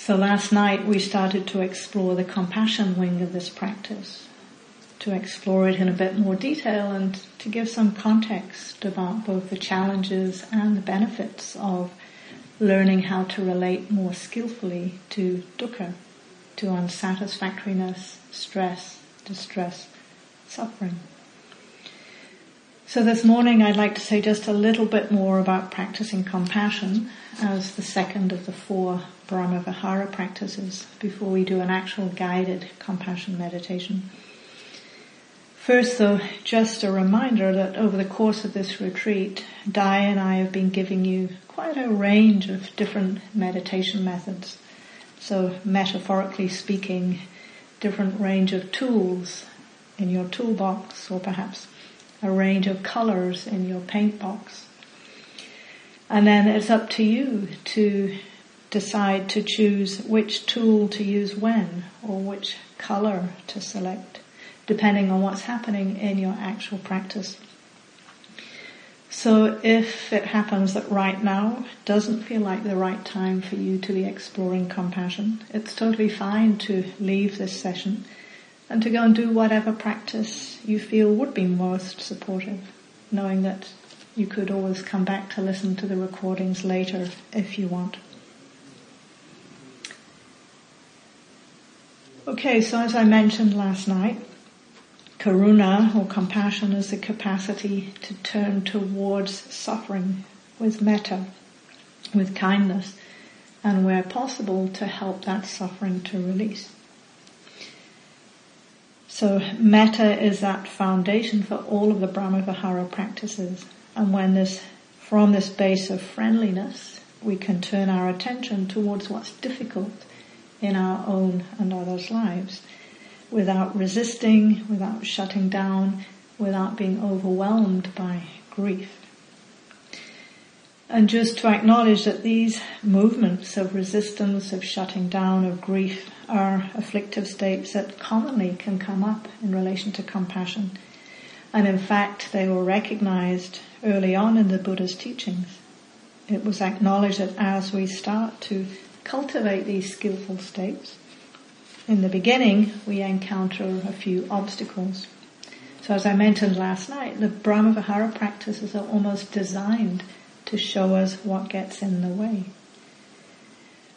So last night we started to explore the compassion wing of this practice, to explore it in a bit more detail and to give some context about both the challenges and the benefits of learning how to relate more skillfully to dukkha, to unsatisfactoriness, stress, distress, suffering. So this morning I'd like to say just a little bit more about practicing compassion as the second of the four Brahmavihara practices before we do an actual guided compassion meditation. First though, just a reminder that over the course of this retreat, Dai and I have been giving you quite a range of different meditation methods. So metaphorically speaking, different range of tools in your toolbox or perhaps a range of colors in your paint box. And then it's up to you to decide to choose which tool to use when or which color to select depending on what's happening in your actual practice. So if it happens that right now doesn't feel like the right time for you to be exploring compassion, it's totally fine to leave this session and to go and do whatever practice you feel would be most supportive, knowing that you could always come back to listen to the recordings later if you want. Okay, so as I mentioned last night, karuna or compassion is the capacity to turn towards suffering with metta, with kindness, and where possible to help that suffering to release. So metta is that foundation for all of the Brahmavihara practices. And when this, from this base of friendliness, we can turn our attention towards what's difficult in our own and others' lives without resisting, without shutting down, without being overwhelmed by grief. And just to acknowledge that these movements of resistance, of shutting down, of grief are afflictive states that commonly can come up in relation to compassion. And in fact, they were recognized early on in the Buddha's teachings. It was acknowledged that as we start to cultivate these skillful states, in the beginning we encounter a few obstacles. So as I mentioned last night, the Brahmavihara practices are almost designed to show us what gets in the way.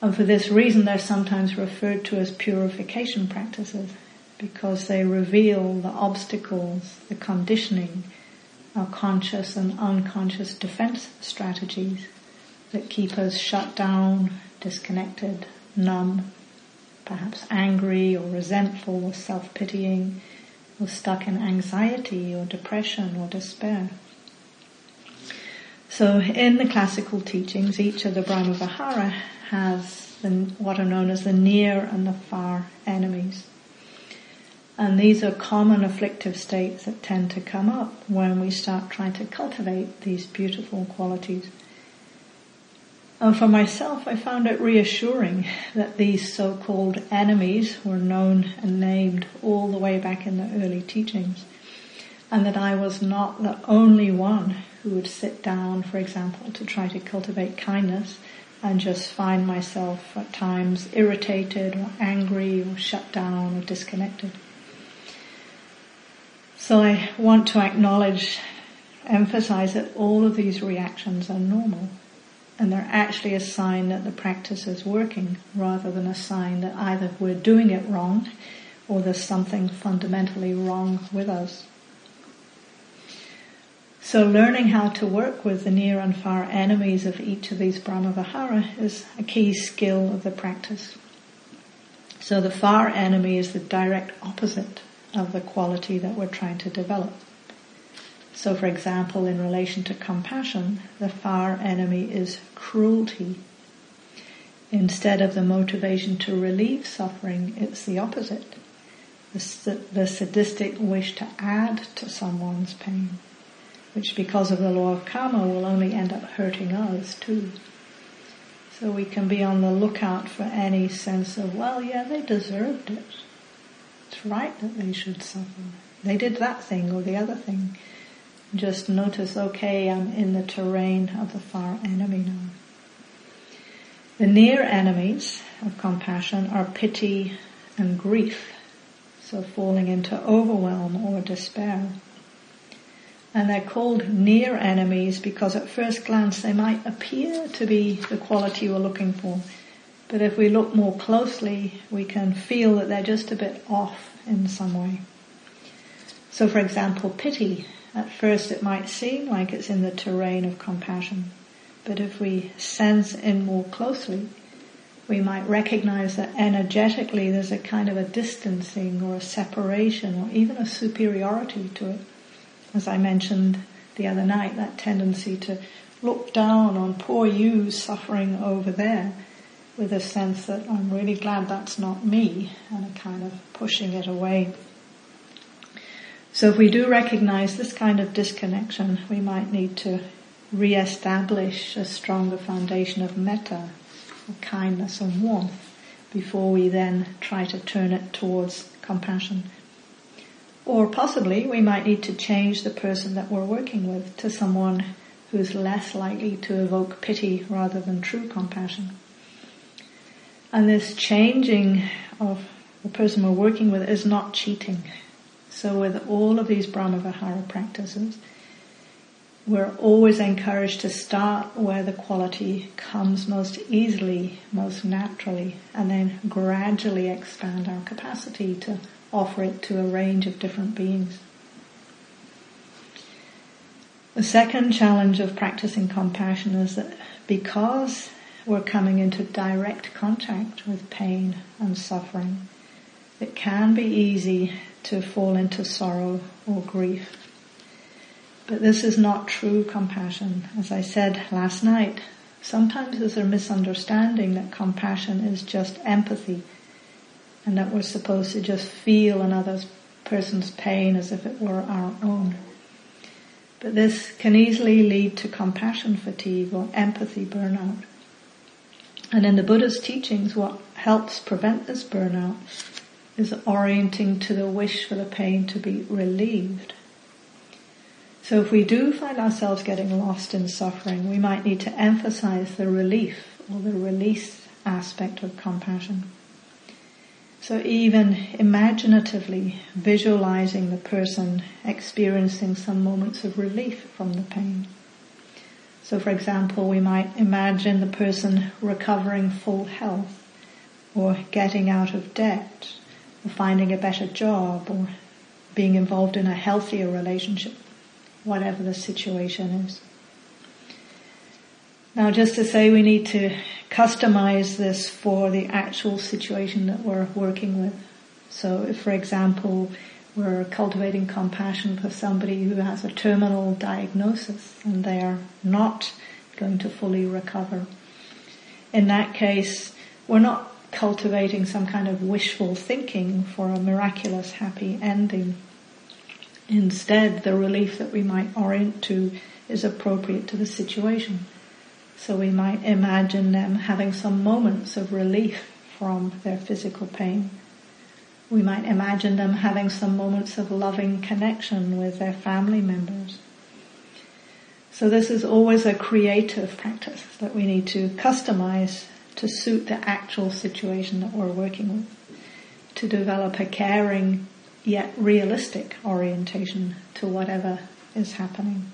And for this reason, they're sometimes referred to as purification practices because they reveal the obstacles, the conditioning, our conscious and unconscious defense strategies that keep us shut down, disconnected, numb, perhaps angry or resentful or self-pitying or stuck in anxiety or depression or despair. So in the classical teachings, each of the Brahmavihara has the, what are known as the near and the far enemies. And these are common afflictive states that tend to come up when we start trying to cultivate these beautiful qualities. And for myself, I found it reassuring that these so-called enemies were known and named all the way back in the early teachings. And that I was not the only one who would sit down, for example, to try to cultivate kindness and just find myself at times irritated or angry or shut down or disconnected. So I want to acknowledge, emphasize that all of these reactions are normal and they're actually a sign that the practice is working rather than a sign that either we're doing it wrong or there's something fundamentally wrong with us. So learning how to work with the near and far enemies of each of these Brahmavihara is a key skill of the practice. So the far enemy is the direct opposite of the quality that we're trying to develop. So for example, in relation to compassion, the far enemy is cruelty. Instead of the motivation to relieve suffering, it's the opposite. The, the sadistic wish to add to someone's pain which because of the law of karma will only end up hurting us too. So we can be on the lookout for any sense of, well, yeah, they deserved it. It's right that they should suffer. They did that thing or the other thing. Just notice, okay, I'm in the terrain of the far enemy now. The near enemies, of compassion are pity and grief. So falling into overwhelm or despair. And they're called near enemies because at first glance they might appear to be the quality we're looking for. But if we look more closely, we can feel that they're just a bit off in some way. So for example, pity. At first it might seem like it's in the terrain of compassion. But if we sense in more closely, we might recognize that energetically there's a kind of a distancing or a separation or even a superiority to it as I mentioned the other night, that tendency to look down on poor you suffering over there with a sense that I'm really glad that's not me and a kind of pushing it away. So if we do recognize this kind of disconnection, we might need to re-establish a stronger foundation of metta, of kindness and warmth, before we then try to turn it towards compassion. Or possibly we might need to change the person that we're working with to someone who's less likely to evoke pity rather than true compassion. And this changing of the person we're working with is not cheating. So with all of these Brahmavihara practices, we're always encouraged to start where the quality comes most easily, most naturally, and then gradually expand our capacity to offer it to a range of different beings. The second challenge of practicing compassion is that because we're coming into direct contact with pain and suffering, it can be easy to fall into sorrow or grief. But this is not true compassion. As I said last night, sometimes there's a misunderstanding that compassion is just empathy and that we're supposed to just feel another person's pain as if it were our own. But this can easily lead to compassion fatigue or empathy burnout. And in the Buddha's teachings, what helps prevent this burnout is orienting to the wish for the pain to be relieved. So if we do find ourselves getting lost in suffering, we might need to emphasize the relief or the release aspect of compassion. So even imaginatively visualizing the person experiencing some moments of relief from the pain. So for example, we might imagine the person recovering full health or getting out of debt or finding a better job or being involved in a healthier relationship, whatever the situation is. Now just to say we need to customize this for the actual situation that we're working with. So if for example we're cultivating compassion for somebody who has a terminal diagnosis and they are not going to fully recover. In that case, we're not cultivating some kind of wishful thinking for a miraculous happy ending. Instead, the relief that we might orient to is appropriate to the situation. So we might imagine them having some moments of relief from their physical pain. We might imagine them having some moments of loving connection with their family members. So this is always a creative practice that we need to customize to suit the actual situation that we're working with. To develop a caring yet realistic orientation to whatever is happening.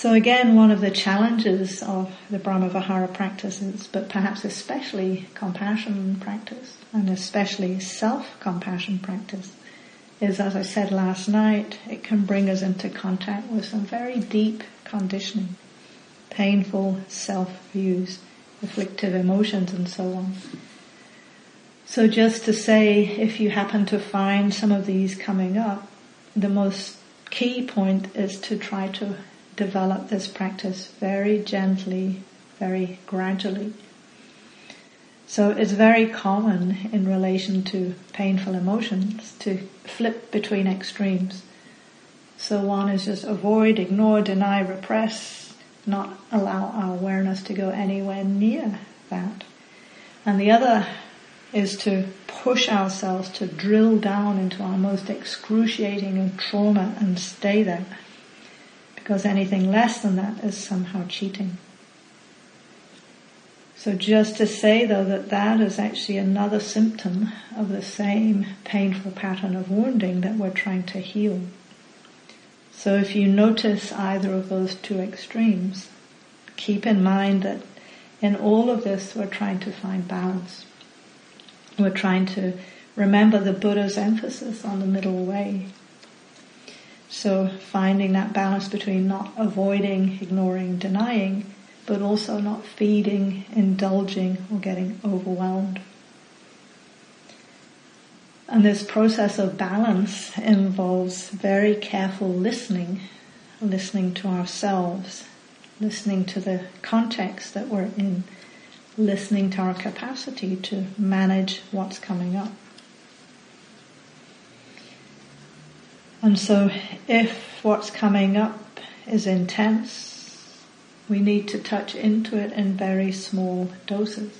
So again, one of the challenges of the Brahmavihara practices, but perhaps especially compassion practice, and especially self-compassion practice, is as I said last night, it can bring us into contact with some very deep conditioning, painful self-views, afflictive emotions and so on. So just to say, if you happen to find some of these coming up, the most key point is to try to develop this practice very gently, very gradually. So it's very common in relation to painful emotions to flip between extremes. So one is just avoid, ignore, deny, repress, not allow our awareness to go anywhere near that. And the other is to push ourselves to drill down into our most excruciating trauma and stay there because anything less than that is somehow cheating. So just to say though that that is actually another symptom of the same painful pattern of wounding that we're trying to heal. So if you notice either of those two extremes, keep in mind that in all of this we're trying to find balance. We're trying to remember the Buddha's emphasis on the middle way. So finding that balance between not avoiding, ignoring, denying, but also not feeding, indulging, or getting overwhelmed. And this process of balance involves very careful listening, listening to ourselves, listening to the context that we're in, listening to our capacity to manage what's coming up. And so if what's coming up is intense, we need to touch into it in very small doses.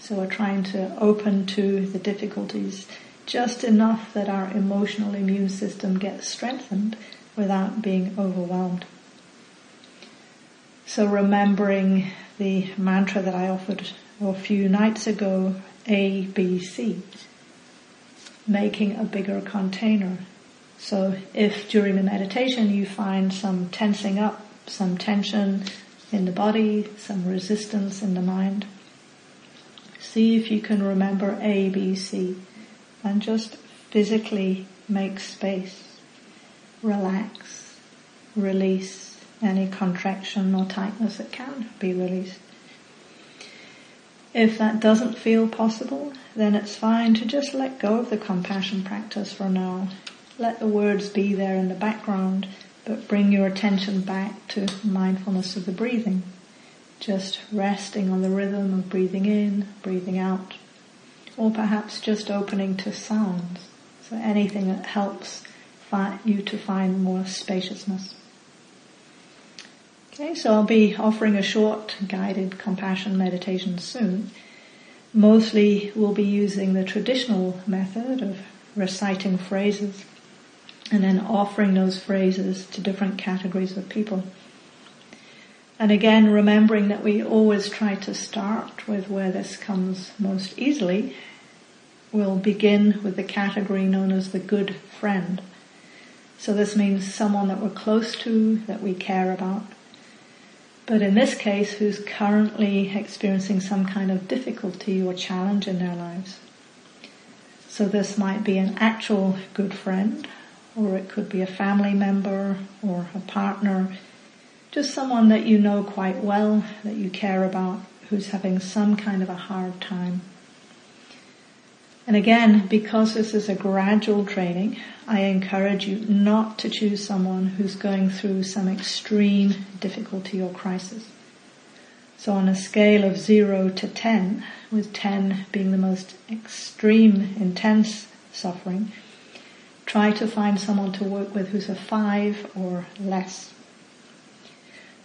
So we're trying to open to the difficulties just enough that our emotional immune system gets strengthened without being overwhelmed. So remembering the mantra that I offered a few nights ago, A, B, C, making a bigger container. So if during the meditation you find some tensing up, some tension in the body, some resistance in the mind, see if you can remember A, B, C and just physically make space, relax, release, any contraction or tightness that can be released. If that doesn't feel possible, then it's fine to just let go of the compassion practice for now. Let the words be there in the background, but bring your attention back to mindfulness of the breathing. Just resting on the rhythm of breathing in, breathing out. Or perhaps just opening to sounds. So anything that helps you to find more spaciousness. Okay, so I'll be offering a short guided compassion meditation soon. Mostly we'll be using the traditional method of reciting phrases and then offering those phrases to different categories of people. And again, remembering that we always try to start with where this comes most easily. We'll begin with the category known as the good friend. So this means someone that we're close to, that we care about, but in this case, who's currently experiencing some kind of difficulty or challenge in their lives. So this might be an actual good friend, or it could be a family member, or a partner, just someone that you know quite well, that you care about, who's having some kind of a hard time. And again, because this is a gradual training, I encourage you not to choose someone who's going through some extreme difficulty or crisis. So on a scale of zero to ten, with ten being the most extreme, intense suffering, try to find someone to work with who's a five or less.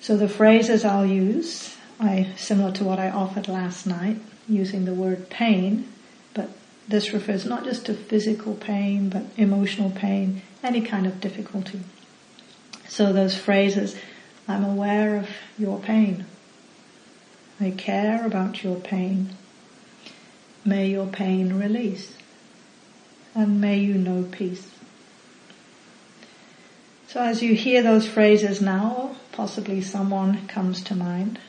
So the phrases I'll use, I, similar to what I offered last night, using the word pain, but this refers not just to physical pain, but emotional pain, any kind of difficulty. So those phrases, I'm aware of your pain. I care about your pain. May your pain release. And may you know peace. So as you hear those phrases now, possibly someone comes to mind.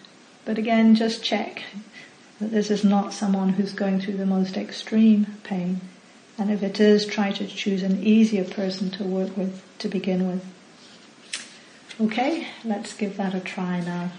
But again, just check that this is not someone who's going through the most extreme pain. And if it is, try to choose an easier person to work with to begin with. Okay, let's give that a try now.